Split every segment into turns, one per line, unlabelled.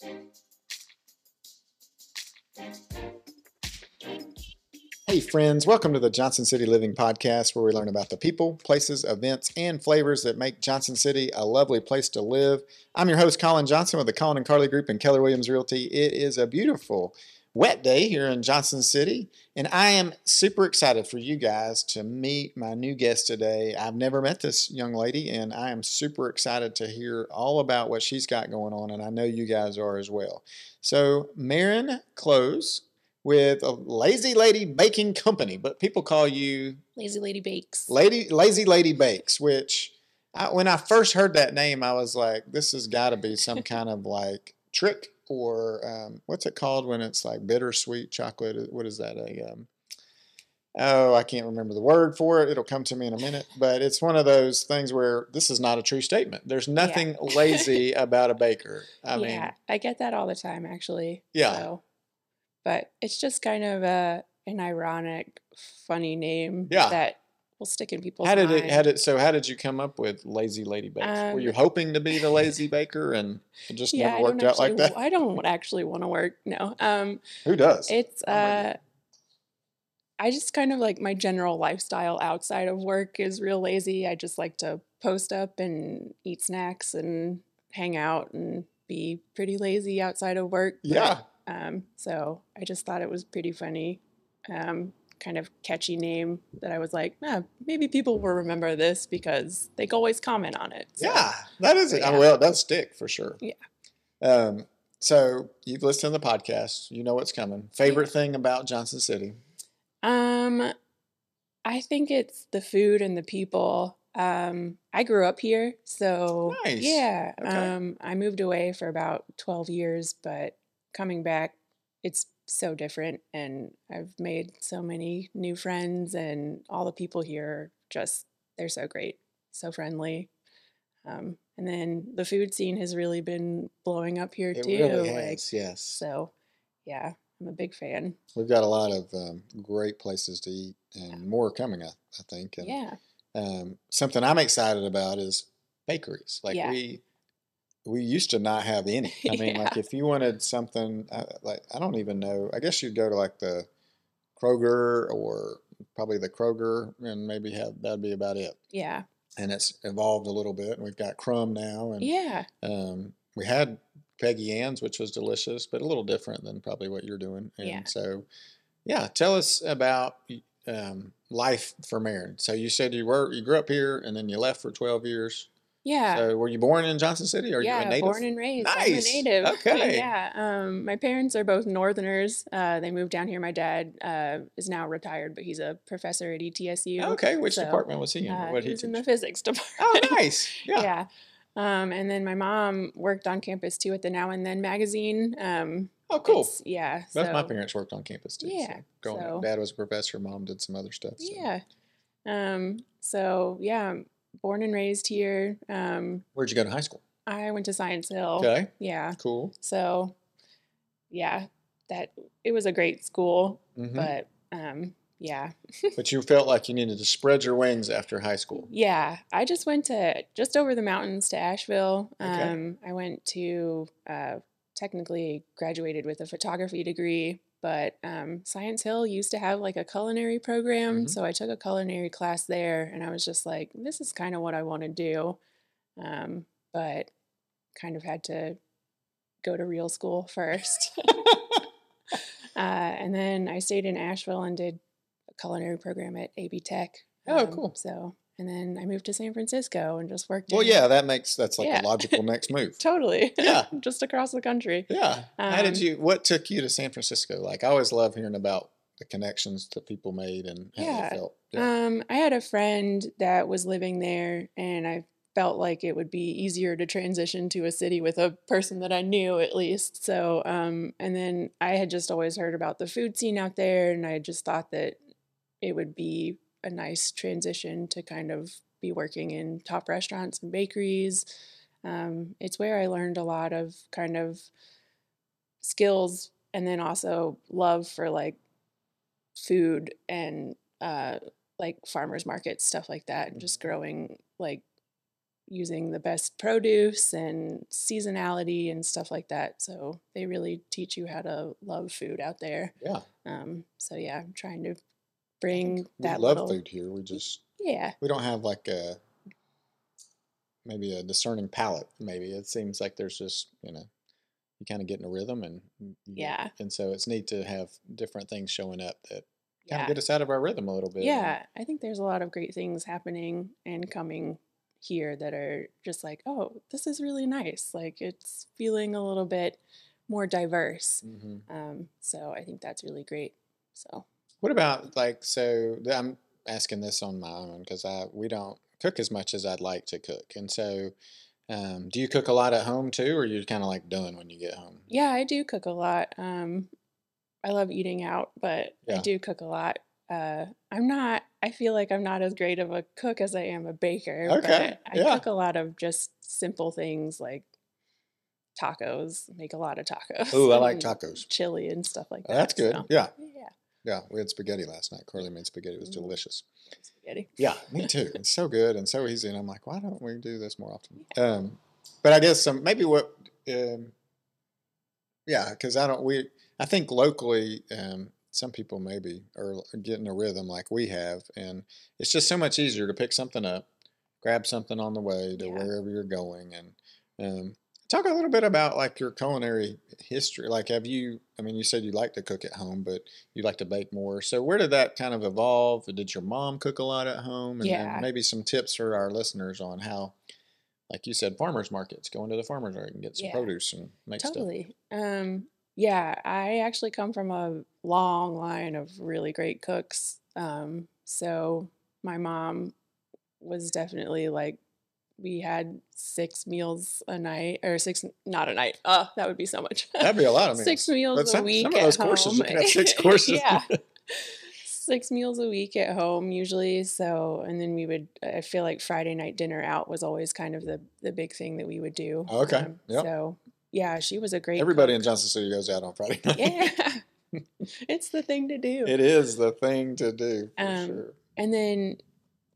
Hey, friends, welcome to the Johnson City Living Podcast, where we learn about the people, places, events, and flavors that make Johnson City a lovely place to live. I'm your host, Colin Johnson, with the Colin and Carly Group and Keller Williams Realty. It is a beautiful, wet day here in Johnson City, and I am super excited for you guys to meet my new guest today. I've never met this young lady, and I am super excited to hear all about what she's got going on, and I know you guys are as well. So, Maren Close with a Lazy Lady Baking Company, but people call you
Lazy Lady Bakes.
Lady Lazy Lady Bakes, which I, when I first heard that name, I was like, this has got to be some kind of like trick or um, what's it called when it's like bittersweet chocolate? What is that? A um, oh, I can't remember the word for it. It'll come to me in a minute. But it's one of those things where this is not a true statement. There's nothing lazy about a baker. I
yeah,
mean,
I get that all the time, actually.
Yeah.
So, but it's just kind of a an ironic, funny name
Yeah.
that will stick in people's
how did it? How did so? How did you come up with Lazy Lady Bakes? Were
Um,
you hoping to be the lazy baker and it just
yeah,
never worked out like that?
I don't actually want to work. No. Um,
Who does?
it's uh, I just kind of like my general lifestyle outside of work is real lazy. I just like to post up and eat snacks and hang out and be pretty lazy outside of work. but,
yeah.
Um, so I just thought it was pretty funny, um, kind of catchy name that I was like, ah, maybe people will remember this because they always comment on it. So,
Yeah, that is it.
yeah.
Well, it does stick for sure.
Yeah.
Um, so you've listened to the podcast. You know what's coming. Favorite thing about Johnson City?
Um, I think it's the food and the people. Um, I grew up here, so
Nice.
yeah.
Okay.
Um, I moved away for about 12 years, but coming back, it's so different and I've made so many new friends and all the people here just they're so great, so friendly. Um, and then the food scene has really been blowing up here
It
too.
really
like
has. Yes,
so yeah, I'm a big fan.
we've got a lot of um, great places to eat, and more coming. I, I think. And,
Yeah.
Um, something I'm excited about is bakeries. Like
Yeah.
we we used to not have any. I mean, like if you wanted something, uh, like I don't even know. I guess you'd go to like the Kroger or probably the Kroger, and maybe have that'd be about it.
Yeah.
And it's evolved a little bit. And we've got Crumb now, and
Yeah.
um, we had Peggy Ann's, which was delicious, but a little different than probably what you're doing. And
Yeah.
so, yeah, tell us about um, life for Maren. So you said you were you grew up here, and then you left for 12 years.
Yeah.
So were you born in Johnson City, or
yeah,
you a native?
born and raised.
Nice.
I'm a native.
Okay.
yeah. Um, my parents are both Northerners. Uh, they moved down here. My dad uh, is now retired, but he's a professor at ETSU.
okay, which
So,
department was he in?
Uh,
what
he was in the physics department.
Oh, nice. Yeah.
yeah. Um, and then my mom worked on campus too at the Now and Then magazine. Um,
Oh, cool.
it's- Yeah.
Both my parents worked on campus too.
Yeah,
So
so-
dad was a professor. Mom did some other stuff. so.
Yeah. Um, so yeah, born and raised here. Um,
Where'd you go to high school?
I went to Science Hill.
Okay.
Yeah.
Cool.
So, yeah, that it was a great school,
hmm
but um, yeah,
but you felt like you needed to spread your wings after high school.
yeah. I just went to just over the mountains to Asheville.
Okay.
Um, I went to uh, technically graduated with a photography degree, but um, Science Hill used to have like a culinary program,
Mhm.
so I took a culinary class there, and I was just like, this is kind of what I want to do, um, but kind of had to go to real school first. Uh, and then I stayed in Asheville and did a culinary program at AB Tech.
Oh,
Um,
cool.
So, and then I moved to San Francisco and just worked.
Well,
in-
yeah, that makes that's like
Yeah.
a logical next move.
totally.
Yeah.
just across the country.
Yeah. How did
Um,
you? What took you to San Francisco? Like, I always love hearing about the connections that people made and how
Yeah.
they felt. Yeah.
Um, I had a friend that was living there, and I felt like it would be easier to transition to a city with a person that I knew at least. So, um, and then I had just always heard about the food scene out there, and I just thought that it would be a nice transition to kind of be working in top restaurants and bakeries. Um, it's where I learned a lot of kind of skills and then also love for like food and uh, like farmers markets, stuff like that, and just growing like using the best produce and seasonality and stuff like that. So they really teach you how to love food out there.
Yeah.
Um, so yeah, I'm trying to bring
We
that
love
little,
food here. We just
Yeah,
we don't have like a maybe a discerning palate. Maybe it seems like there's just you know you kind of get in a rhythm and
Yeah.
and so it's neat to have different things showing up that kind
yeah.
of get us out of our rhythm a little bit.
Yeah, I think there's a lot of great things happening and coming here that are just like, oh, this is really nice. Like it's feeling a little bit more diverse.
Mhm.
Um, so I think that's really great. So
What about like so? I'm asking this on my own because I we don't cook as much as I'd like to cook, and so um, do you cook a lot at home too, or you're kind of like done when you get home?
yeah, I do cook a lot. Um, I love eating out, but
Yeah.
I do cook a lot. Uh, I'm not. I feel like I'm not as great of a cook as I am a baker.
Okay,
But I
yeah.
cook a lot of just simple things like tacos. Make a lot of tacos.
Oh, I like tacos.
chili and stuff like that.
That's good.
so,
Yeah,
yeah,
yeah. We had spaghetti last night. Carly made spaghetti. It was
Mm.
delicious.
spaghetti.
Yeah, me too. It's so good and so easy. And I'm like, why don't we do this more often? Um, but I guess some maybe what, um, yeah, because I don't. We I think locally, um, some people maybe are getting a rhythm like we have, and it's just so much easier to pick something up, grab something on the way to
Yeah.
wherever you're going, and um, talk a little bit about like your culinary history. Like, have you? I mean, you said you like to cook at home, but you like to bake more. So, where did that kind of evolve? Did your mom cook a lot at home? And
Yeah.
maybe some tips for our listeners on how, like you said, farmers markets. Go into the farmers market and get some
Yeah.
produce and make stuff.
Totally. Um, yeah, I actually come from a long line of really great cooks. Um, so my mom was definitely like, we had six meals a night, or six, not a night. Oh, that would be so much.
That'd be a lot of meals.
six meals a
some,
week
some of
at
those courses, you can have six courses.
yeah. Six meals a week at home usually. So, and then we would, I feel like Friday night dinner out was always kind of the, the big thing that we would do.
Okay,
Um,
yep.
So, yeah, she was a great
Everybody
cook.
in Johnson City goes out on Friday night.
Yeah. it's the thing to do.
it is the thing to do for
Um,
sure.
And then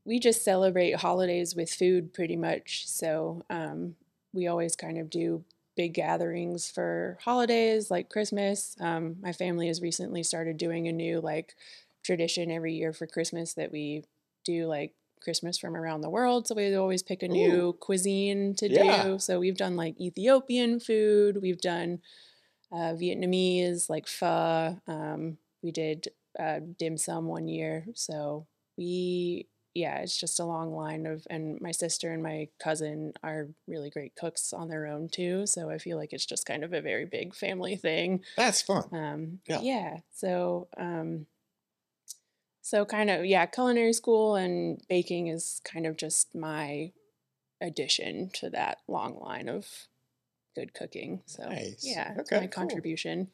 we just celebrate holidays with food pretty much. So um, we always kind of do big gatherings for holidays like Christmas. Um, my family has recently started doing a new like tradition every year for Christmas that we do like Christmas from around the world. So we always pick a new cuisine to
Yeah.
do. So we've done like Ethiopian food. We've done uh, Vietnamese like pho. Um, we did uh, dim sum one year. So we, yeah, it's just a long line of, and my sister and my cousin are really great cooks on their own too. So I feel like it's just kind of a very big family thing.
That's fun.
Um,
Yeah.
yeah. So, um, so kind of, yeah, culinary school and baking is kind of just my addition to that long line of good cooking. So,
Nice.
yeah,
Okay,
my
cool.
contribution.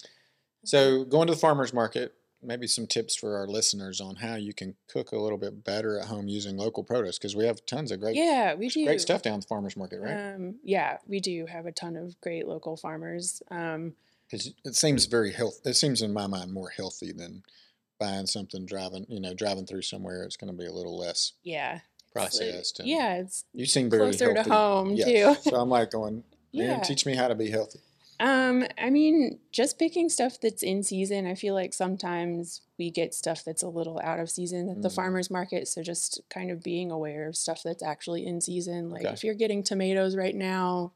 So going to the farmers market, maybe some tips for our listeners on how you can cook a little bit better at home using local produce because we have tons of great
Yeah, we do.
great stuff down at the farmers market, right?
Um, yeah, we do have a ton of great local farmers. Um,
it seems very health. It seems in my mind more healthy than buying something driving. You know, driving through somewhere. It's going to be a little less
yeah. like-
processed.
yeah, it's
you seem very
closer to
healthy.
home
Yes.
too.
so I'm like going, man,
Yeah.
teach me how to be healthy.
Um, I mean, just picking stuff that's in season. I feel like sometimes we get stuff that's a little out of season at the
Mhm.
farmers market. So just kind of being aware of stuff that's actually in season. Like
Okay.
if you're getting tomatoes right now,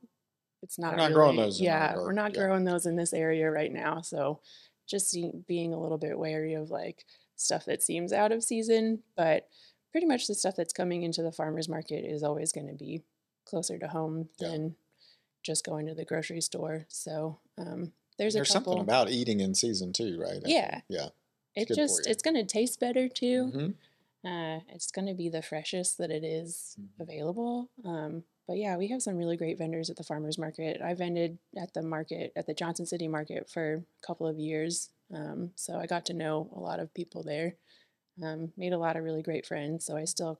it's not.
not growing those
Yeah, we're not
yeah.
growing those in this area right now. So just being a little bit wary of like stuff that seems out of season, but pretty much the stuff that's coming into the farmers market is always going to be closer to home
Yeah.
than just going to the grocery store. So um, there's,
There's
a couple.
something about eating in season too, right?
Yeah.
Yeah.
it
good for
just it's going to taste better too.
Mhm.
Uh, it's going to be the freshest that it is
Mhm.
available. Um, but yeah, we have some really great vendors at the farmers market. I've vended at the market at the Johnson City Market for a couple of years, um, so I got to know a lot of people there. Um, made a lot of really great friends. So I still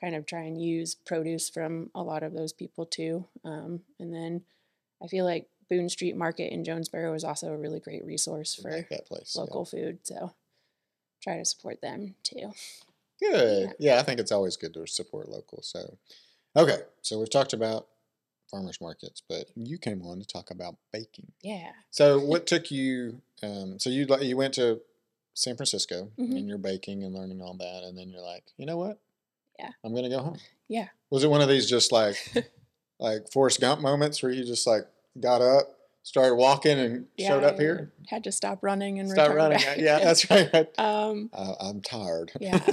kind of try and use produce from a lot of those people too. Um, and then I feel like Boone Street Market in Jonesborough is also a really great resource for
like that place. yeah.
local food. So try to support them too.
Good. Yeah. I think it's always good to support local. So, Okay, so we've talked about farmers markets, but you came on to talk about baking.
Yeah.
So what took you? Um, so you like you went to San Francisco
Mhm.
and you're baking and learning all that, and then you're like, you know what?
Yeah.
I'm gonna go home.
Yeah.
Was it one of these just like like Forrest Gump moments where you just like got up, started walking, and showed up
I
here?
Had to stop running and
Start running.
back.
Yeah, that's right.
um,
Uh, I'm tired.
Yeah.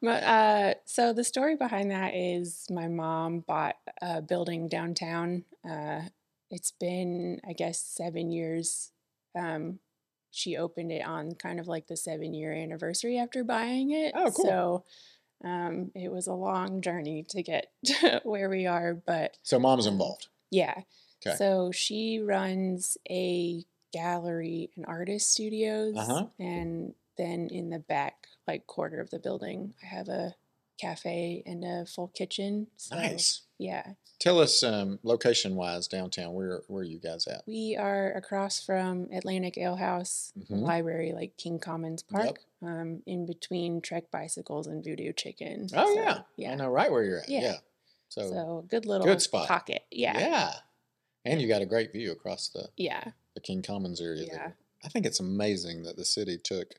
But, uh, so the story behind that is my mom bought a building downtown. Uh, it's been, I guess, seven years. Um, she opened it on kind of like the seven year anniversary after buying it.
Oh, cool.
So um, it was a long journey to get to where we are, but
so mom's involved.
yeah.
'Kay.
So she runs a gallery and artist studios.
Uh-huh.
And then in the back, like quarter of the building, I have a cafe and a full kitchen. So,
Nice.
Yeah.
Tell us um, location wise downtown. Where where are you guys at?
We are across from Atlantic Ale House
Mhm.
Library, like King Commons
Yep.
Park, um, in between Trek Bicycles and Voodoo Chicken.
Oh
So,
yeah,
Yeah.
I know right where you're at.
Yeah.
Yeah. So,
So good little
Good spot.
pocket. Yeah.
yeah. and you got a great view across the
Yeah.
the King Commons area.
Yeah.
there. I think it's amazing that the city took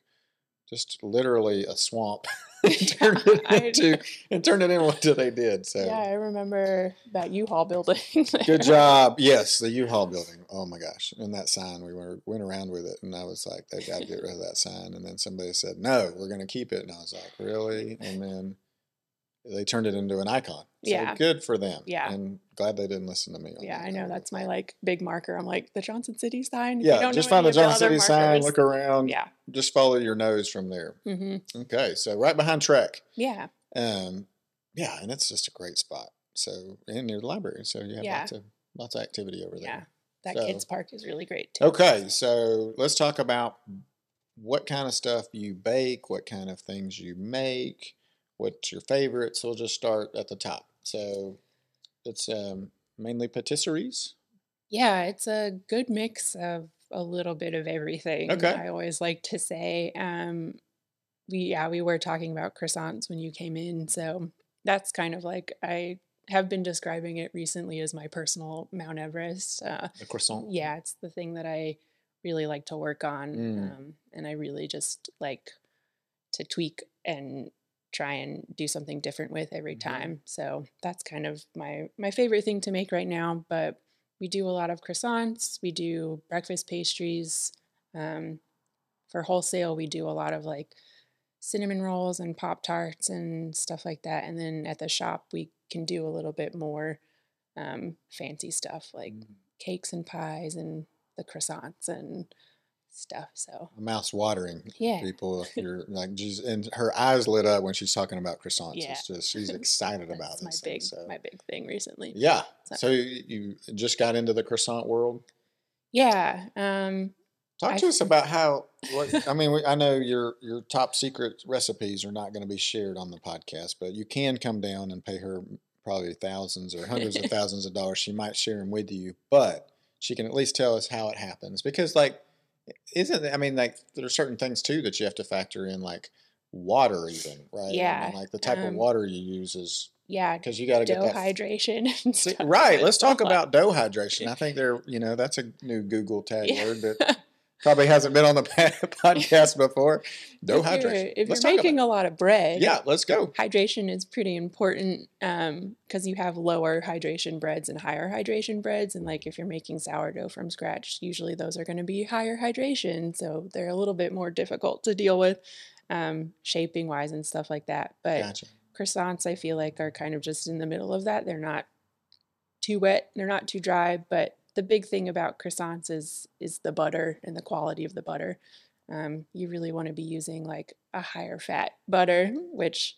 just literally a swamp and turned it into and turned it into what they did. So
Yeah, I remember that U-Haul building.
good job. Yes, the U-Haul building. Oh my gosh. And that sign, we were, went around with it and I was like, they've got to get rid of that sign. And then somebody said, no, we're going to keep it. And I was like, really? And then they turned it into an icon. So
Yeah.
good for them.
Yeah.
And glad they didn't listen to me.
Yeah,
that.
I know that's my like big marker. I'm like the Johnson City sign.
Yeah,
don't
just find the Johnson City sign, look around,
Yeah.
just follow your nose from there.
hmm
Okay, so right behind Trek.
Yeah.
Um, yeah, and it's just a great spot. So and near the library, so you have
Yeah.
lots of lots of activity over there.
Yeah. That
So-
kids park is really great too.
Okay, so let's talk about what kind of stuff you bake, what kind of things you make, what's your favorites. We'll just start at the top. So it's um, mainly patisseries.
Yeah, it's a good mix of a little bit of everything.
Okay.
I always like to say. Um, we yeah we were talking about croissants when you came in, so that's kind of like I have been describing it recently as my personal Mount Everest. Uh,
The croissant.
yeah, it's the thing that I really like to work on.
Mm.
Um, and I really just like to tweak and try and do something different with every
Mhm.
time. So that's kind of my my favorite thing to make right now. But we do a lot of croissants. We do breakfast pastries. Um, for wholesale, we do a lot of like cinnamon rolls and pop tarts and stuff like that. And then at the shop, we can do a little bit more um, fancy stuff like
Mm.
cakes and pies and the croissants and stuff. So
Mouth's watering.
yeah,
People, if you're like, geez, and her eyes lit up when she's talking about croissants.
Yeah.
It's just she's excited about
that's my
this.
big
so.
my big thing recently.
Yeah.
So-
So you you just got into the croissant world.
Yeah. Um,
Talk
I-
to us about how. What, I mean, we, I know your your top secret recipes are not going to be shared on the podcast, but you can come down and pay her probably thousands or hundreds of thousands of dollars. She might share them with you, but she can at least tell us how it happens because, like, isn't I mean, like, there are certain things too that you have to factor in, like water, even right? I mean,
Yeah,
like the type of
um,
water you use is
yeah,
because you got to get that
hydration
right. Let's talk about dough hydration. I think they're, you know, that's a new Google tag
Yeah.
word that probably hasn't been on the podcast before. No
if you're,
hydration.
if
Let's
you're making a lot of bread,
Yeah, let's go.
hydration is pretty important because you have lower hydration breads and higher hydration breads. And like if you're making sourdough from scratch, usually those are going to be higher hydration. So they're a little bit more difficult to deal with um, shaping wise and stuff like that. But
Gotcha.
croissants, I feel like, are kind of just in the middle of that. They're not too wet, they're not too dry. But the big thing about croissants is is the butter and the quality of the butter. Um, you really want to be using like a higher fat butter, which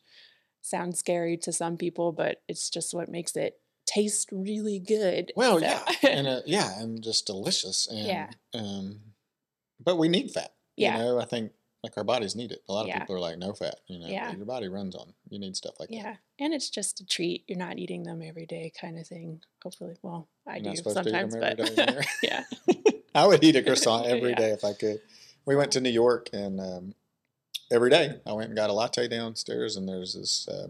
sounds scary to some people, but it's just what makes it taste really good.
Well,
So-
yeah, and uh, yeah, and just delicious. And,
Yeah.
Um, but we need fat.
Yeah.
You know, I think like our bodies need it. A lot of
Yeah.
people are like, no fat. You know,
Yeah.
your body runs on. You need stuff like that.
yeah, and it's just a treat. You're not eating them every day, kind of thing. Hopefully, well, I
You're
do
not supposed to eat them
sometimes, but
day,
yeah,
I would eat a croissant every day
Yeah.
if I could. We went to New York and um, every day I went and got a latte downstairs and there's this uh,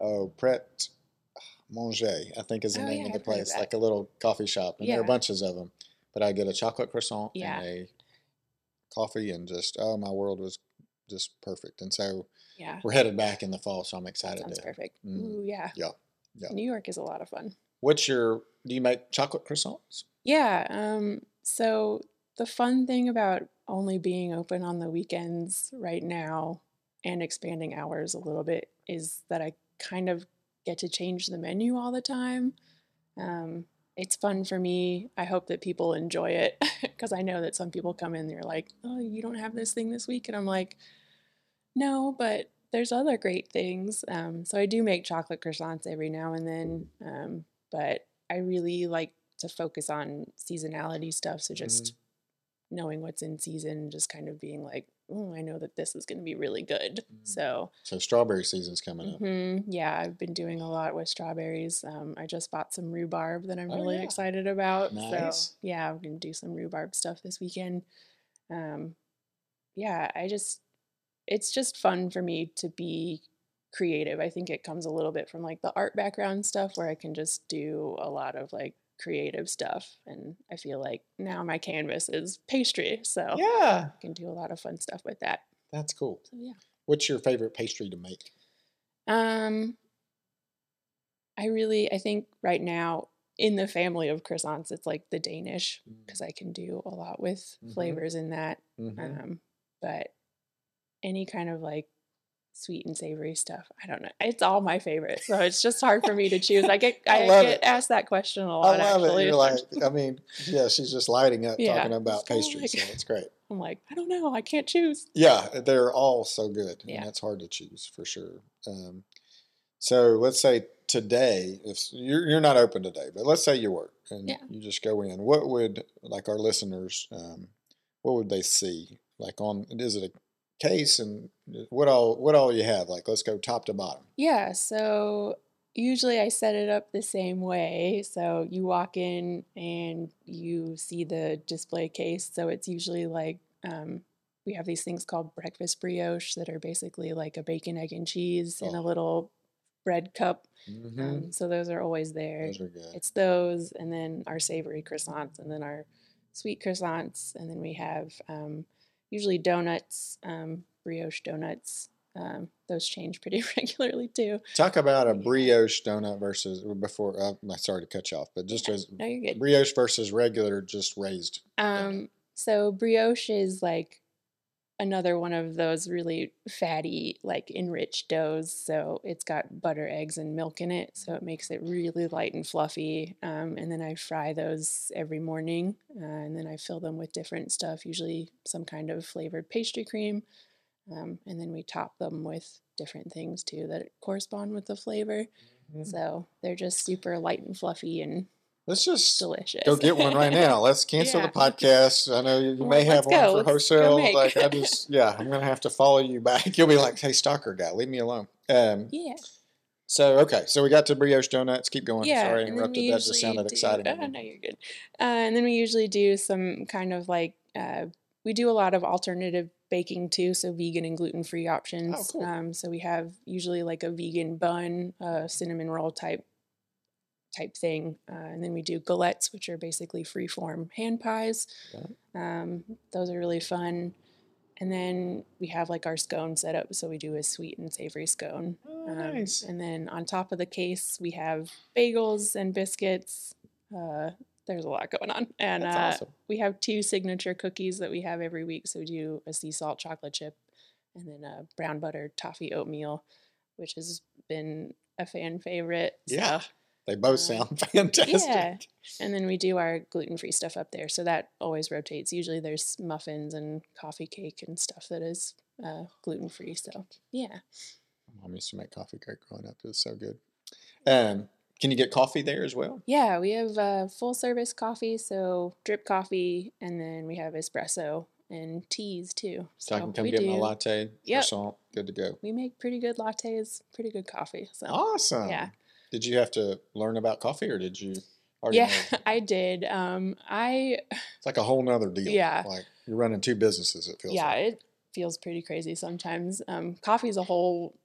oh Pret Manger, I think is the
Oh,
name
yeah,
of the
I've heard of
place, like a little coffee shop, and there are bunches of them. But I get a chocolate croissant
Yeah.
and a coffee, and just oh, my world was just perfect. And so
Yeah.
we're headed back in the fall, so I'm
That
excited
sounds
to.
perfect.
Mm.
Ooh, yeah.
Yeah, yeah.
New York is a lot of fun.
What's your? Do you make chocolate croissants?
Yeah. Um, so the fun thing about only being open on the weekends right now and expanding hours a little bit is that I kind of get to change the menu all the time. Um, it's fun for me. I hope that people enjoy it because I know that some people come in and they're like, "Oh, you don't have this thing this week," and I'm like, "No, but there's other great things." Um, so I do make chocolate croissants every now and then, um, but I really like to focus on seasonality stuff. So just knowing what's in season, just kind of being like, I know that this is going to be really good.
Mhm.
So,
So strawberry season's coming up.
mhm, yeah, I've been doing a lot with strawberries. Um, I just bought some rhubarb that I'm
Oh,
really
yeah.
excited about.
Nice.
So, yeah, I'm going to do some rhubarb stuff this weekend. Um, yeah, I just, it's just fun for me to be creative. I think it comes a little bit from like the art background stuff where I can just do a lot of like creative stuff. And I feel like now my canvas is pastry. So
Yeah,
I can do a lot of fun stuff with that.
that's cool.
So yeah.
What's your favorite pastry to make?
Um I really I think right now in the family of croissants it's like the Danish because I can do a lot with
Mhm.
flavors in that.
Mhm.
Um but any kind of like sweet and savory stuff, I don't know. It's all my favorite. So it's just hard for me to choose. I get
I
I, get
it.
asked that question a lot I
love
actually.
it. You're like, I mean, yeah, she's just lighting up
Yeah,
talking about pastries,
like-
so it's great.
I'm like, I don't know, I can't choose.
Yeah, they're all so good,
Yeah.
and that's hard to choose for sure. Um, so let's say today, if you're you're not open today, but let's say you were, and
Yeah.
you just go in, what would like our listeners, um, what would they see? Like on, is it a case, and what all what all you have? Like let's go top to bottom.
Yeah, so usually I set it up the same way. So you walk in and you see the display case. So it's usually like um, we have these things called breakfast brioche that are basically like a bacon, egg, and cheese in
Oh.
a little bread cup.
Mm-hmm.
Um, so those are always there.
Those are good.
It's those, and then our savory croissants, and then our sweet croissants, and then we have um, usually donuts, um, brioche donuts. Um, those change pretty regularly too.
Talk about a brioche donut versus before. Uh, sorry to cut you off, but just as
No, you're good.
brioche versus regular, just raised.
Um, so brioche is like another one of those really fatty, like enriched doughs. So it's got butter, eggs, and milk in it. So it makes it really light and fluffy. Um, and then I fry those every morning. Uh, and then I fill them with different stuff, usually some kind of flavored pastry cream. Um, and then we top them with different things too that correspond with the flavor.
Mhm.
So they're just super light and fluffy and
Let's just
delicious.
go get one right now. Let's cancel the podcast. I know you, you may have
"Let's
one
go.
for
Let's
wholesale. Like I just, yeah, I'm gonna have to follow you back. You'll be like, "Hey, stalker guy, leave me alone." Um,
yeah.
so okay, so we got to brioche donuts. Keep going.
Yeah,
Sorry, I interrupted. That just sounded
do-
exciting.
Oh, no, you're good. Uh, and then we usually do some kind of like uh, we do a lot of alternative baking too, so vegan and gluten free options.
Oh, cool.
Um, so we have usually like a vegan bun, a cinnamon roll type type thing, uh, and then we do galettes, which are basically free form hand pies. Um, those are really fun. And then we have like our scone set up, so we do a sweet and savory scone.
Oh,
Um,
nice.
And then on top of the case, we have bagels and biscuits. Uh, there's a lot going on. And uh,
awesome.
we have two signature cookies that we have every week. So we do a sea salt chocolate chip and then a brown butter toffee oatmeal, which has been a fan favorite.
Yeah,
So,
They both sound fantastic.
yeah. and then we do our gluten free stuff up there. So that always rotates. Usually there's muffins and coffee cake and stuff that is uh, gluten free. So yeah.
Mom used to make coffee cake growing up. It was so good. Um, can you get coffee there as well?
Yeah, we have uh, full service coffee, so drip coffee, and then we have espresso and teas too.
So I can come get my latte,
Yep.
croissant, good to go.
We make pretty good lattes, pretty good coffee. So
Awesome.
yeah,
Did you have to learn about coffee or did you already
yeah,
know?
I did. Um, I
It's like a whole nother deal.
Yeah.
Like you're running two businesses, it feels
yeah,
like.
it feels pretty crazy sometimes. Um, coffee is a whole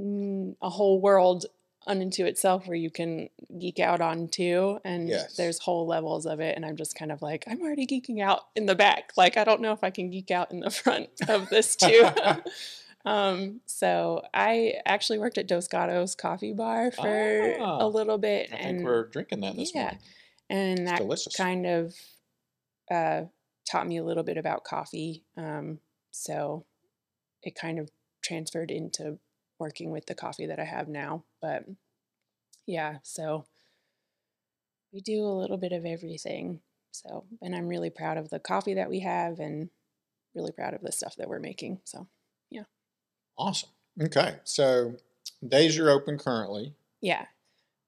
mm, a whole world unto itself where you can geek out on too and
Yes.
there's whole levels of it and i'm just kind of like i'm already geeking out in the back like i don't know if i can geek out in the front of this too um so i actually worked at dos gatos coffee bar for
Ah,
a little bit
I think
and
we're drinking that this
yeah
morning.
and
It's
that
delicious.
kind of uh, taught me a little bit about coffee. Um, so it kind of transferred into working with the coffee that I have now. But yeah, so we do a little bit of everything. So, and I'm really proud of the coffee that we have and really proud of the stuff that we're making. So,
Awesome. Okay, so days you're open currently.
yeah.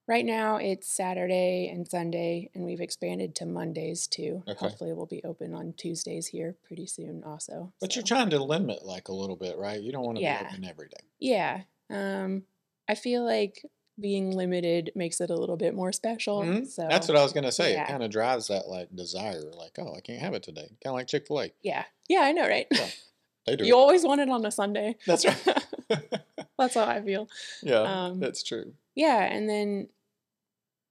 Right now it's Saturday and Sunday, and we've expanded to Mondays too.
Okay.
Hopefully, we'll be open on Tuesdays here pretty soon, also.
But you're trying to limit like a little bit, right? You don't want to
Yeah.
be open every day.
Yeah. Um, I feel like being limited makes it a little bit more special.
Mhm.
So
That's what I was gonna say.
yeah.
It kind of drives that like desire, like, oh, I can't have it today. Kind of like Chick Fil A.
yeah, yeah, I know, right?
Yeah, They do.
you always want it on a Sunday.
That's right.
That's how I feel.
yeah,
Um,
that's true.
Yeah, and then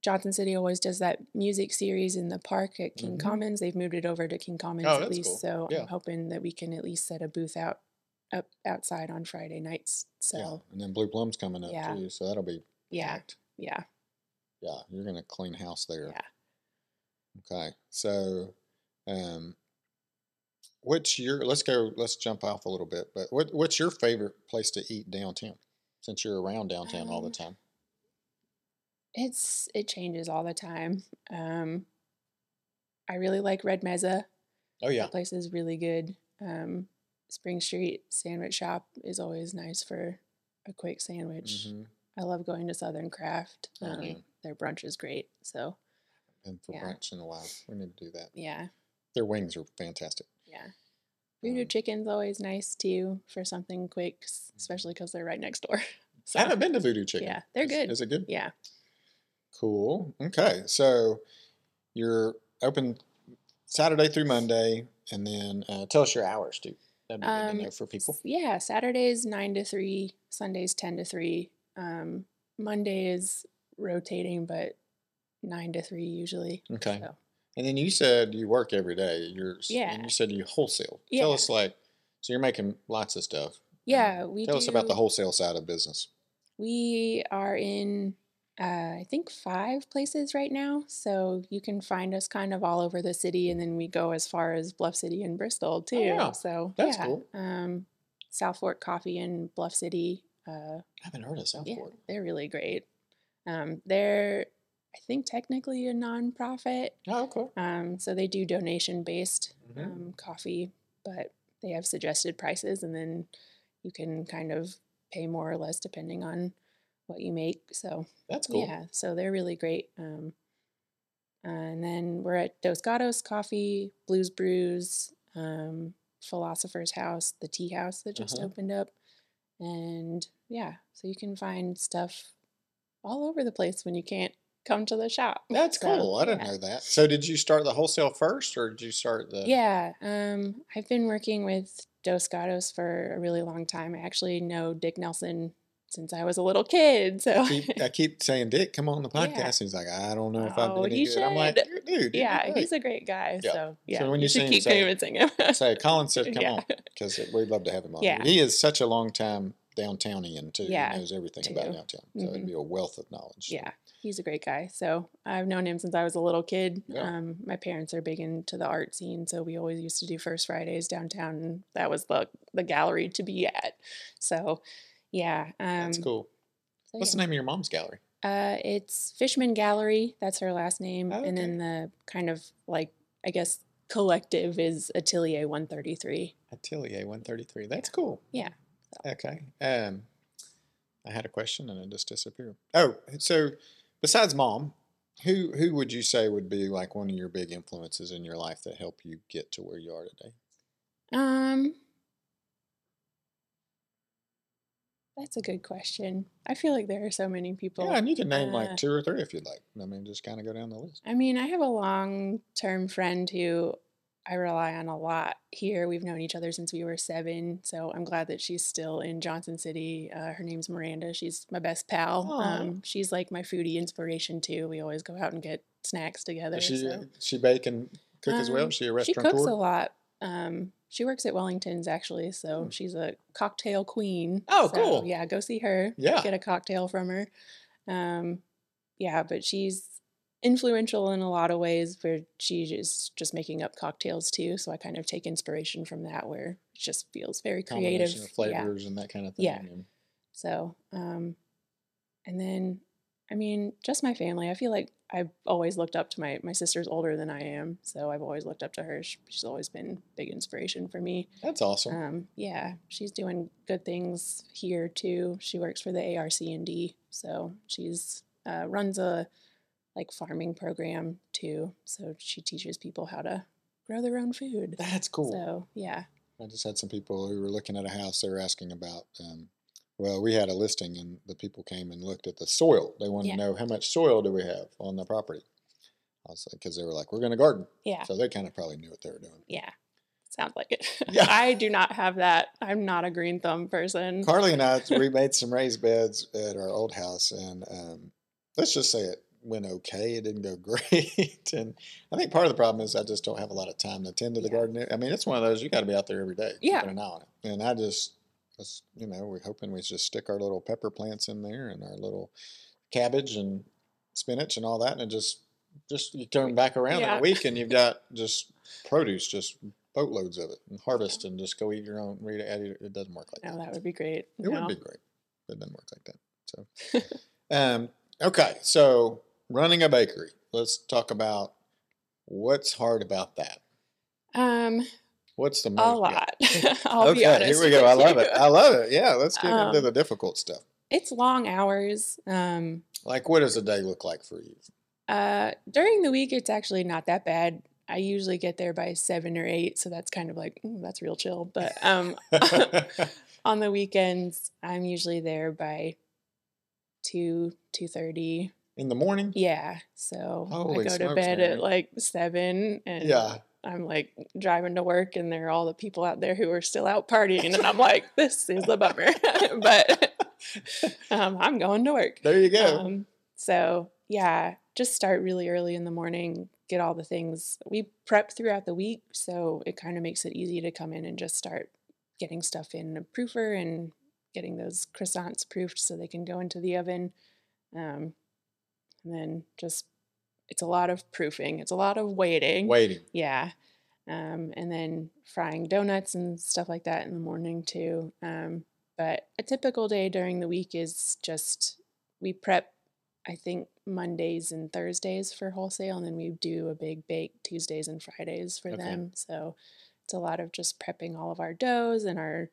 Johnson City always does that music series in the park at King
Mhm.
Commons. They've moved it over to King Commons
Oh,
at least,
cool.
so
Yeah.
I'm hoping that we can at least set a booth out up outside on Friday nights. So
Yeah, and then Blue Plum's coming up
Yeah.
too, so that'll be
yeah,
packed.
yeah,
Yeah, you're gonna clean house there.
yeah.
Okay, so, um, what's your? Let's go. Let's jump off a little bit. But what what's your favorite place to eat downtown? Since you're around downtown all the
Um,
time.
It's it changes all the time. Um, I really like Red Mesa.
Oh yeah,
That place is really good. Um, Spring Street Sandwich Shop is always nice for a quick sandwich.
hmm
I love going to Southern Craft.
Oh,
Um,
yeah.
Their brunch is great. So
And for
Yeah.
brunch in a while, we need to do that.
yeah,
Their wings are fantastic.
Yeah. Voodoo
Um,
Chicken's always nice too for something quick, especially because they're right next door. So
I haven't been to Voodoo Chicken.
yeah, they're
Is-
good.
Is it good?
yeah,
Cool. Okay, so you're open Saturday through Monday, and then uh, tell us your hours too. That'd be good
Um,
to know for people.
S- Yeah, Saturdays nine to three, Sundays ten to three. Um, Monday is rotating, but nine to three usually.
Okay.
So
And then you said you work every day. You're
Yeah.
And you said you wholesale.
Yeah.
Tell us like so you're making lots of stuff.
yeah, we
Tell us about the wholesale side of business.
We are in, uh, I think, five places right now. So you can find us kind of all over the city, and then we go as far as Bluff City and Bristol too.
yeah.
So
That's
yeah,
cool.
Um, South Fork Coffee in Bluff City. Uh,
I haven't heard of South
yeah,
Fork.
they're really great. Um, they're, I think, technically a nonprofit.
Oh, okay.
Um, so they do donation based
Mhm.
um, coffee, but they have suggested prices, and then you can kind of pay more or less depending on what you make. So
That's cool.
yeah, so they're really great. Um, and then we're at Dos Gatos Coffee, Blues Brews, um, Philosopher's House, the Tea House that just
Uh-huh.
opened up, and yeah, so you can find stuff all over the place when you can't come to the shop.
That's
So,
cool. I didn't
yeah.
know that. So did you start the wholesale first or did you start the
Yeah, um, I've been working with Dos Gatos for a really long time. I actually know Dick Nelson since I was a little kid. So
I keep, I keep saying, Dick, come on the
Yeah.
podcast. He's like, I don't know if I'm
Oh,
doing
he
any good. I'm like,
should.
dude,
yeah, he's a great guy.
Yeah.
So yeah,
when you
should
him,
keep
say-
convincing him.
say Colin said, come
Yeah.
on, because we'd love to have him on.
Yeah.
He is such a long time downtownian too.
Yeah,
he knows everything about downtown. So it'd
Mhm.
be a wealth of knowledge.
yeah, he's a great guy. So I've known him since I was a little kid.
Yeah.
Um, my parents are big into the art scene, so we always used to do First Fridays downtown. And that was the the gallery to be at. So yeah, um,
That's cool.
so,
What's
yeah.
the name of your mom's gallery?
Uh, it's Fishman Gallery. That's her last name,
Oh,
and then the kind of like I guess collective is Atelier One Thirty Three.
Atelier 133. That's cool.
Yeah.
Okay. Um, I had a question and it just disappeared. Oh, so besides mom, who who would you say would be like one of your big influences in your life that help you get to where you are today?
Um, that's a good question. I feel like there are so many people.
yeah, and you can name
uh,
like two or three if you'd like. I mean, just kind of go down the list.
I mean, I have a long term friend who I rely on a lot here. We've known each other since we were seven, so I'm glad that she's still in Johnson City. Uh, her name's Miranda. She's my best pal. Um, she's like my foodie inspiration too. We always go out and get snacks together.
Does she
so.
she bake and cook as well?
Um,
Is she a restaurant.
She cooks a lot. Um, she works at Wellington's actually, so
Hmm.
she's a cocktail queen.
Oh,
So,
cool.
Yeah, go see her.
Yeah.
Get a cocktail from her. Um, yeah, but she's influential in a lot of ways where she is just making up cocktails too. So I kind of take inspiration from that where it just feels very creative.
Combination of
Yeah.
flavors and that kind of thing.
Yeah. So, um, and then, I mean, just my family. I feel like I've always looked up to my my sister's older than I am, so I've always looked up to her. She's always been big inspiration for me.
That's awesome.
Um, yeah, she's doing good things here too. She works for the ARC&D, so she's uh, runs a like farming program too. So she teaches people how to grow their own food.
That's cool.
So yeah,
I just had some people who were looking at a house. They were asking about. Um, well, we had a listing, and the people came and looked at the soil. They wanted
Yeah.
to know how much soil do we have on the property. I was like, because they were like, we're going to garden,
yeah,
so they kind of probably knew what they were doing.
yeah. Sounds like it.
Yeah.
I do not have that. I'm not a green thumb person.
Carly and I, we made some raised beds at our old house, and um, let's just say it went okay. It didn't go great, and I think part of the problem is I just don't have a lot of time to tend to the
Yeah.
garden. I mean, it's one of those you got to be out there every day,
Yeah.
an eye on it. And I just, was, you know, we're hoping we just stick our little pepper plants in there and our little cabbage and spinach and all that, and it just, just you turn back around in a week and you've got just produce, just boatloads of it, and harvest and just go eat your own. Read it. It doesn't work like that.
No, that would be great.
It would
No.
be great. It doesn't work like that. So, um, okay. So running a bakery. Let's talk about what's hard about that.
Um,
What's the
a
most, yeah.
lot. I'll
okay,
be honest.
here we go. I love
you.
it. I love it. Yeah, let's get into
Um,
the difficult stuff.
It's long hours. Um,
Like, what does a day look like for you?
uh, during the week, it's actually not that bad. I usually get there by seven or eight, so that's kind of like "Ooh, that's real chill. But um, on the weekends, I'm usually there by two two thirty.
In the morning?
Yeah, so
Holy
I go to bed
man.
at like seven, and
Yeah.
I'm like driving to work, and there are all the people out there who are still out partying, and I'm like, this is a bummer, but um, I'm going to work.
There you go.
Um, so yeah, just start really early in the morning, get all the things. We prep throughout the week, so it kind of makes it easy to come in and just start getting stuff in a proofer and getting those croissants proofed so they can go into the oven. Um, and then just it's a lot of proofing. It's a lot of waiting.
Waiting.
Yeah. Um, and then frying donuts and stuff like that in the morning too. Um, but a typical day during the week is just we prep, I think, Mondays and Thursdays for wholesale, and then we do a big bake Tuesdays and Fridays for
Okay.
them. So it's a lot of just prepping all of our doughs and our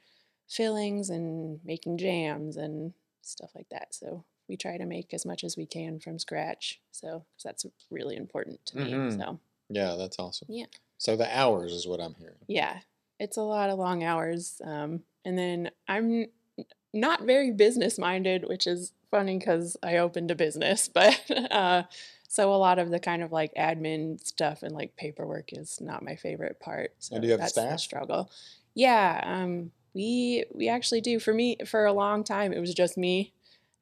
fillings and making jams and stuff like that. So we try to make as much as we can from scratch. So that's really important to me.
Mhm.
So
Yeah, that's awesome.
Yeah.
So the hours is what I'm hearing.
yeah, it's a lot of long hours. Um, and then I'm not very business minded, which is funny because I opened a business, but uh, so a lot of the kind of like admin stuff and like paperwork is not my favorite part. So
do you have
that's the
staff?
struggle. Yeah, um, we we actually do. For me, for a long time, it was just me.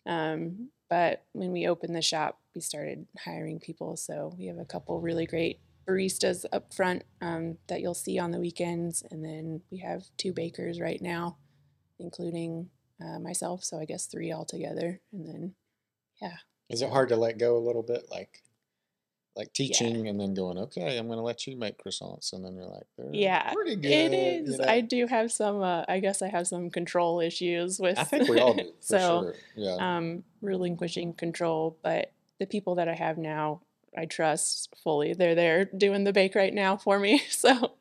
Um, but when we opened the shop, we started hiring people. So we have a couple really great baristas up front um, that you'll see on the weekends, and then we have two bakers right now, including uh, myself. So I guess three altogether, and then yeah.
Is it hard to let go a little bit, like like teaching and then going, okay, I'm going to let you make croissants, and then you're like, "They're
Yeah,
pretty good.
it
you know?
I do have some. Uh, I guess I have some control issues with.
I think we all do. For
so
sure. Yeah.
um, relinquishing control, but the people that I have now, I trust fully. They're there doing the bake right now for me. So,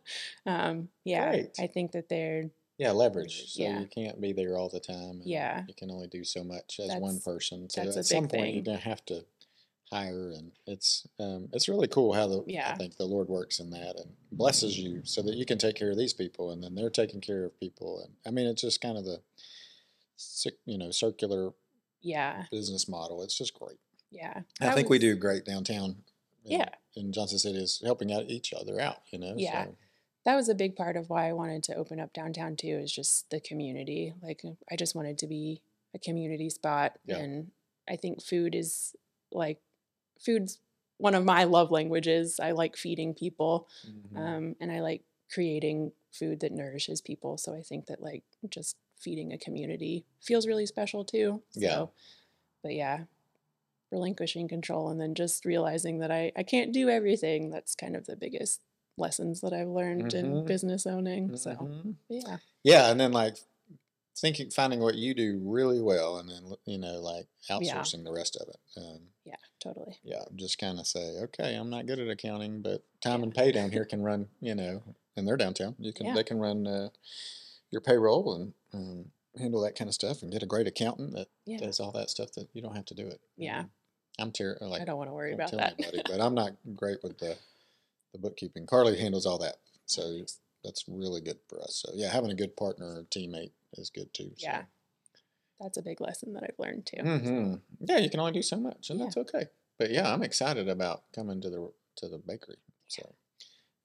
um, yeah,
Great.
I think that they're
yeah, leverage. So
yeah.
you can't be there all the time. and
Yeah.
You can only do so much as one
That's-
person. So
that's
at
a
some
big
point you're gonna have to hire and it's um it's really cool how the
yeah.
I think the Lord works in that and blesses you so that you can take care of these people and then they're taking care of people and I mean it's just kind of the you know circular
yeah,
business model. It's just great.
yeah.
I
That
think we do great downtown. in-
Yeah.
In Johnson City is helping out each other out, you know.
Yeah.
So
that was a big part of why I wanted to open up downtown too. Is just the community. Like I just wanted to be a community spot,
Yeah.
and I think food is like food's one of my love languages. I like feeding people,
Mhm.
um, and I like creating food that nourishes people. So I think that like just feeding a community feels really special too.
Yeah.
But yeah, relinquishing control and then just realizing that I, I can't do everything. That's kind of the biggest lessons that I've learned in
Mhm.
business owning. So
Mhm.
yeah.
Yeah, and then like thinking, finding what you do really well, and then you know, like outsourcing the rest of it. Um,
Yeah, totally.
yeah, just kind of say, okay, I'm not good at accounting, but time and pay down here can run, you know, and they're downtown. You can
Yeah.
they can run uh, your payroll and um, handle that kind of stuff, and get a great accountant that
Yeah.
does all that stuff that you don't have to do it.
Yeah.
I'm terrible. Like
I don't want to worry about that.
anybody, but I'm not great with the the bookkeeping. Carly handles all that, so that's really good for us. So yeah, having a good partner or teammate is good too. So.
yeah. That's a big lesson that I've learned too.
hmm Yeah, you can only do so much, and
Yeah.
that's okay. But yeah, I'm excited about coming to the to the bakery. So,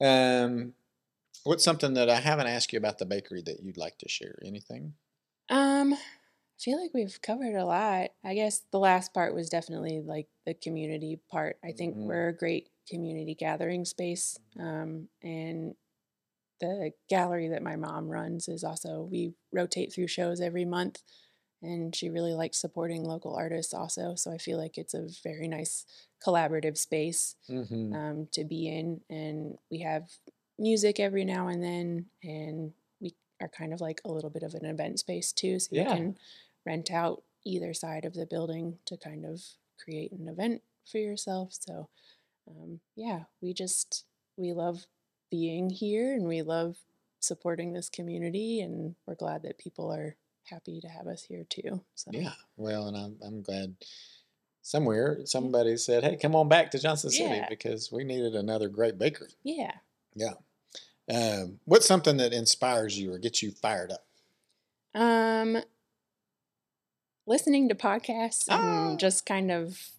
um, what's something that I haven't asked you about the bakery that you'd like to share? Anything?
Um, I feel like we've covered a lot. I guess the last part was definitely like the community part. I think
Mhm.
we're a great community gathering space. Um, and the gallery that my mom runs is also, we rotate through shows every month. And she really likes supporting local artists also. So I feel like it's a very nice collaborative space
Mm-hmm.
um, to be in. And we have music every now and then, and we are kind of like a little bit of an event space too. So
Yeah.
you can rent out either side of the building to kind of create an event for yourself. So, um, yeah, we just, we love being here and we love supporting this community. And we're glad that people are happy to have us here too. So,
Yeah. Well, and I'm I'm glad somewhere somebody said, "Hey, come on back to Johnson City
Yeah.
because we needed another great bakery."
yeah.
Yeah. Um, what's something that inspires you or gets you fired up?
Um, listening to podcasts
Ah.
and just kind of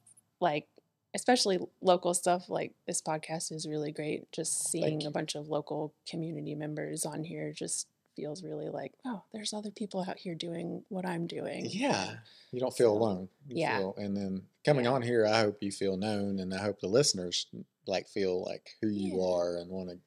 like, especially local stuff. Like this podcast is really great. Just seeing a bunch of local community members on here just feels really like, oh, there's other people out here doing what I'm doing.
Yeah, you don't feel
So,
alone. You
yeah.
feel, and then coming
Yeah.
on here, I hope you feel known, and I hope the listeners mm, like feel like who you
Yeah.
are and want to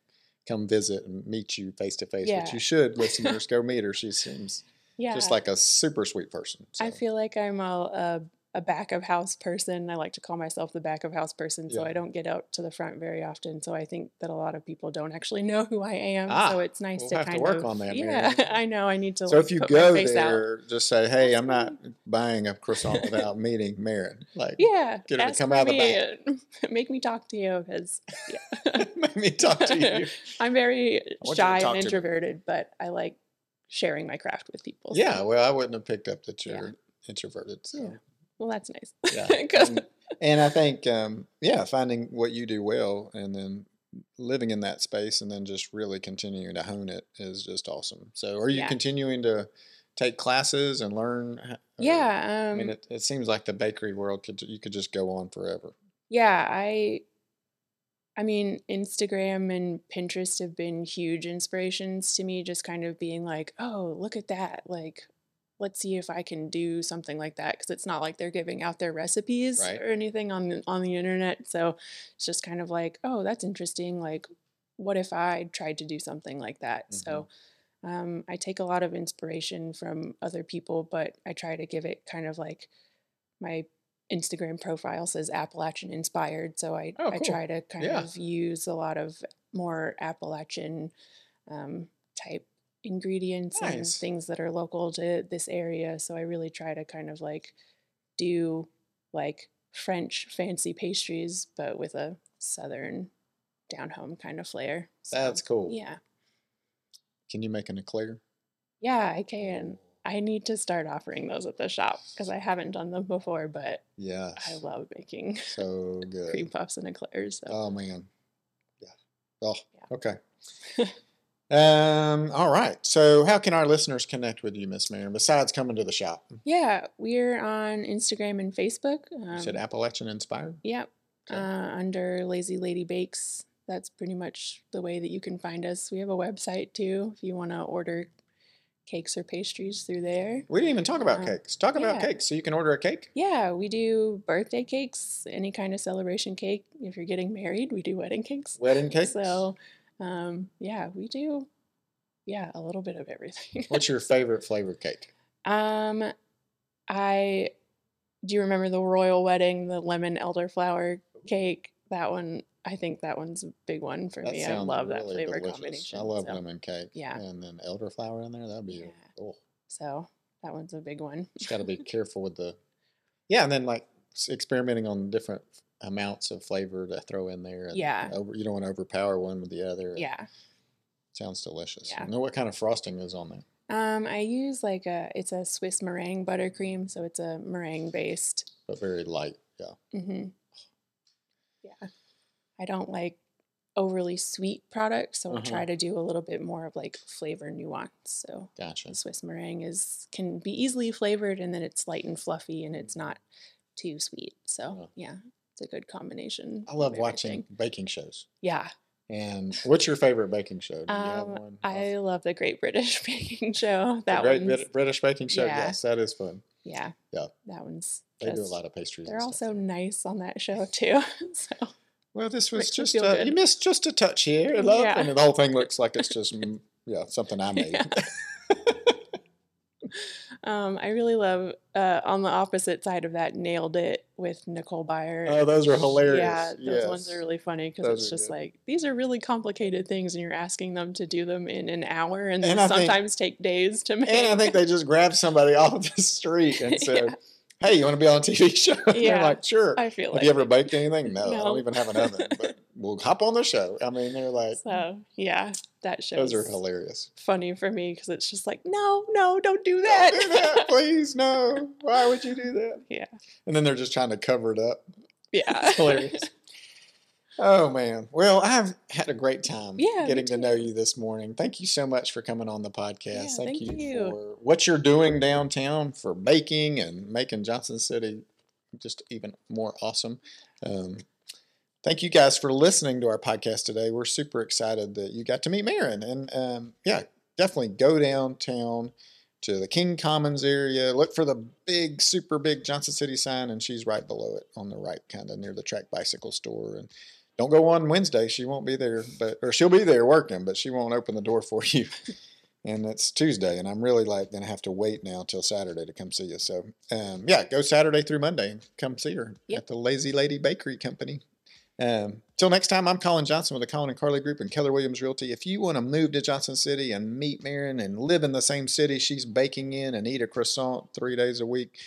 come visit and meet you face to face. Which you should, listeners, go meet her. She seems
Yeah.
just like a super sweet person.
I feel like I'm a, a uh, a back of house person. I like to call myself the back of house person, so
Yeah.
I don't get out to the front very often. So I think that a lot of people don't actually know who I am.
Ah,
so it's nice
we'll
to
have to work
of
on that,
Yeah,
Mary.
I know. I need to.
So
like,
if you go
face out.
there, just say, "Hey, I'm not buying a croissant without meeting Maren." Like,
yeah,
get her to come out of the back.
and make me talk to you because yeah.
Make me talk to you.
I'm very
want you to
shy and
me.
introverted, but I like sharing my craft with people. so-
Yeah, well, I wouldn't have picked up that you're introverted. So.
Yeah. Well, that's nice.
Yeah. and, and I think, um, yeah, finding what you do well and then living in that space and then just really continuing to hone it is just awesome. So, are you
Yeah.
continuing to take classes and learn? or-
yeah.
I
Um,
mean, it, it seems like the bakery world could you could just go on forever.
yeah i i mean instagram and pinterest have been huge inspirations to me just kind of being like oh look at that like let's see if i can do something like that because it's not like they're giving out their recipes
Right.
or anything on the, on the internet so it's just kind of like oh that's interesting like what if i tried to do something like that so um, i take a lot of inspiration from other people but i try to give it kind of like my Instagram profile says Appalachian inspired, so I,
Oh,
I try to kind
Yeah.
of use a lot of more Appalachian um, type ingredients and things that are local to this area. So I really try to kind of like do like French fancy pastries, but with a southern down home kind of flair. So,
That's cool.
Yeah,
Can you make an eclair?
yeah, I can. Oh. I need to start offering those at the shop because I haven't done them before, but
yeah,
I love making
So good.
cream puffs and eclairs. So.
Oh man. Yeah. Oh,
Yeah.
okay. um, all right. So how can our listeners connect with you, Miss Maren, besides coming to the shop?
yeah, we're on Instagram and Facebook. Um,
You said Appalachian inspired?
Yep.
Okay.
Uh, under Lazy Lady Bakes. that's pretty much the way that you can find us. We have a website too if you want to order cakes or pastries through there.
We didn't even talk about
Um,
cakes. Talk about
yeah.
cakes. So you can order a cake.
Yeah, we do birthday cakes, any kind of celebration cake. If you're getting married, we do wedding cakes.
Wedding cakes.
So, um, yeah, we do, yeah, a little bit of everything.
What's your favorite flavored cake?
um, I do you remember the royal wedding, the lemon elderflower cake? That one, I think that one's a big one for
That
me. I love that flavor
delicious.
combination.
I love
so,
lemon cake.
yeah.
And then elderflower in there. That'd be.
Yeah.
Oh,
So that one's a big one.
just got to be careful with the. Yeah, and then like experimenting on different amounts of flavor to throw in there. and
Yeah.
Over, you don't want to overpower one with the other.
Yeah.
Sounds delicious.
Yeah.
You know what kind of frosting is on there?
Um, I use like a it's a Swiss meringue buttercream, so it's a meringue based.
But very light. Yeah.
Mm-hmm. Yeah, I don't like overly sweet products, so I
Uh-huh.
try to do a little bit more of like flavor nuance. So
Gotcha.
Swiss meringue is can be easily flavored, and then it's light and fluffy, and it's not too sweet. So yeah, it's a good combination.
I love watching baking shows.
Yeah,
And what's your favorite baking show? Do you have
um,
one?
I love the Great British Baking Show.
The
That
Great Brit- British Baking Show.
yeah.
Yes, that is fun.
yeah,
Yeah.
that one's.
They do a lot of pastries.
They're also nice on that show too. so
Well, this was just uh, you missed just a touch here, love,
Yeah.
and the whole thing looks like it's just yeah something I made.
Yeah. Um, I really love uh, on the opposite side of that. Nailed it with Nicole Byer.
oh, those are hilarious.
Yeah, those ones are really funny because it's just
good.
like these are really complicated things, and you're asking them to do them in an hour, and,
And
they
I think-
sometimes take days to make.
And I think they just grabbed somebody off the street and said, "Hey, you want to be on a TV show?" And they're
Yeah.
like, "Sure."
I feel
Have
like
you ever
it.
baked anything? No, I don't even have an oven. But we'll hop on the show. I mean, they're like,
so yeah, that show
those are hilarious.
funny for me because it's just like no, no, don't do
Don't
that.
do that, please. No. Why would you do that?
Yeah.
And then they're just trying to cover it up.
yeah,
hilarious. Oh man. Well, I've had a great time
Yeah,
getting to know you this morning. Thank you so much for coming on the podcast.
Yeah,
thank,
thank
you,
you.
for what you're doing downtown for baking and making Johnson City just even more awesome. Um, thank you guys for listening to our podcast today. We're super excited that you got to meet Maren. And um, yeah, definitely go downtown to the King Commons area. Look for the big, super big Johnson City sign, and she's right below it on the right, kind of near the Trek bicycle store. And don't go on Wednesday; she won't be there, but or she'll be there working, but she won't open the door for you. and it's Tuesday, and I'm really like gonna have to wait now till Saturday to come see you. So, um, yeah, go Saturday through Monday and come see her
Yep.
at the Lazy Lady Bakery Company. Um, till next time, I'm Colin Johnson with the Colin and Carly Group and Keller Williams Realty. If you want to move to Johnson City and meet Maren and live in the same city she's baking in and eat a croissant three days a week,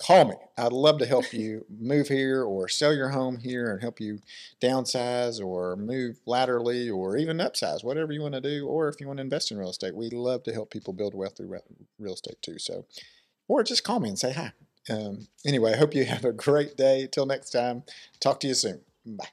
call me. I'd love to help you move here or sell your home here and help you downsize or move laterally or even upsize, whatever you want to do. Or if you want to invest in real estate, we love to help people build wealth through real estate too. So, or just call me and say hi. Um, anyway, I hope you have a great day. Till next time, talk to you soon. Bye.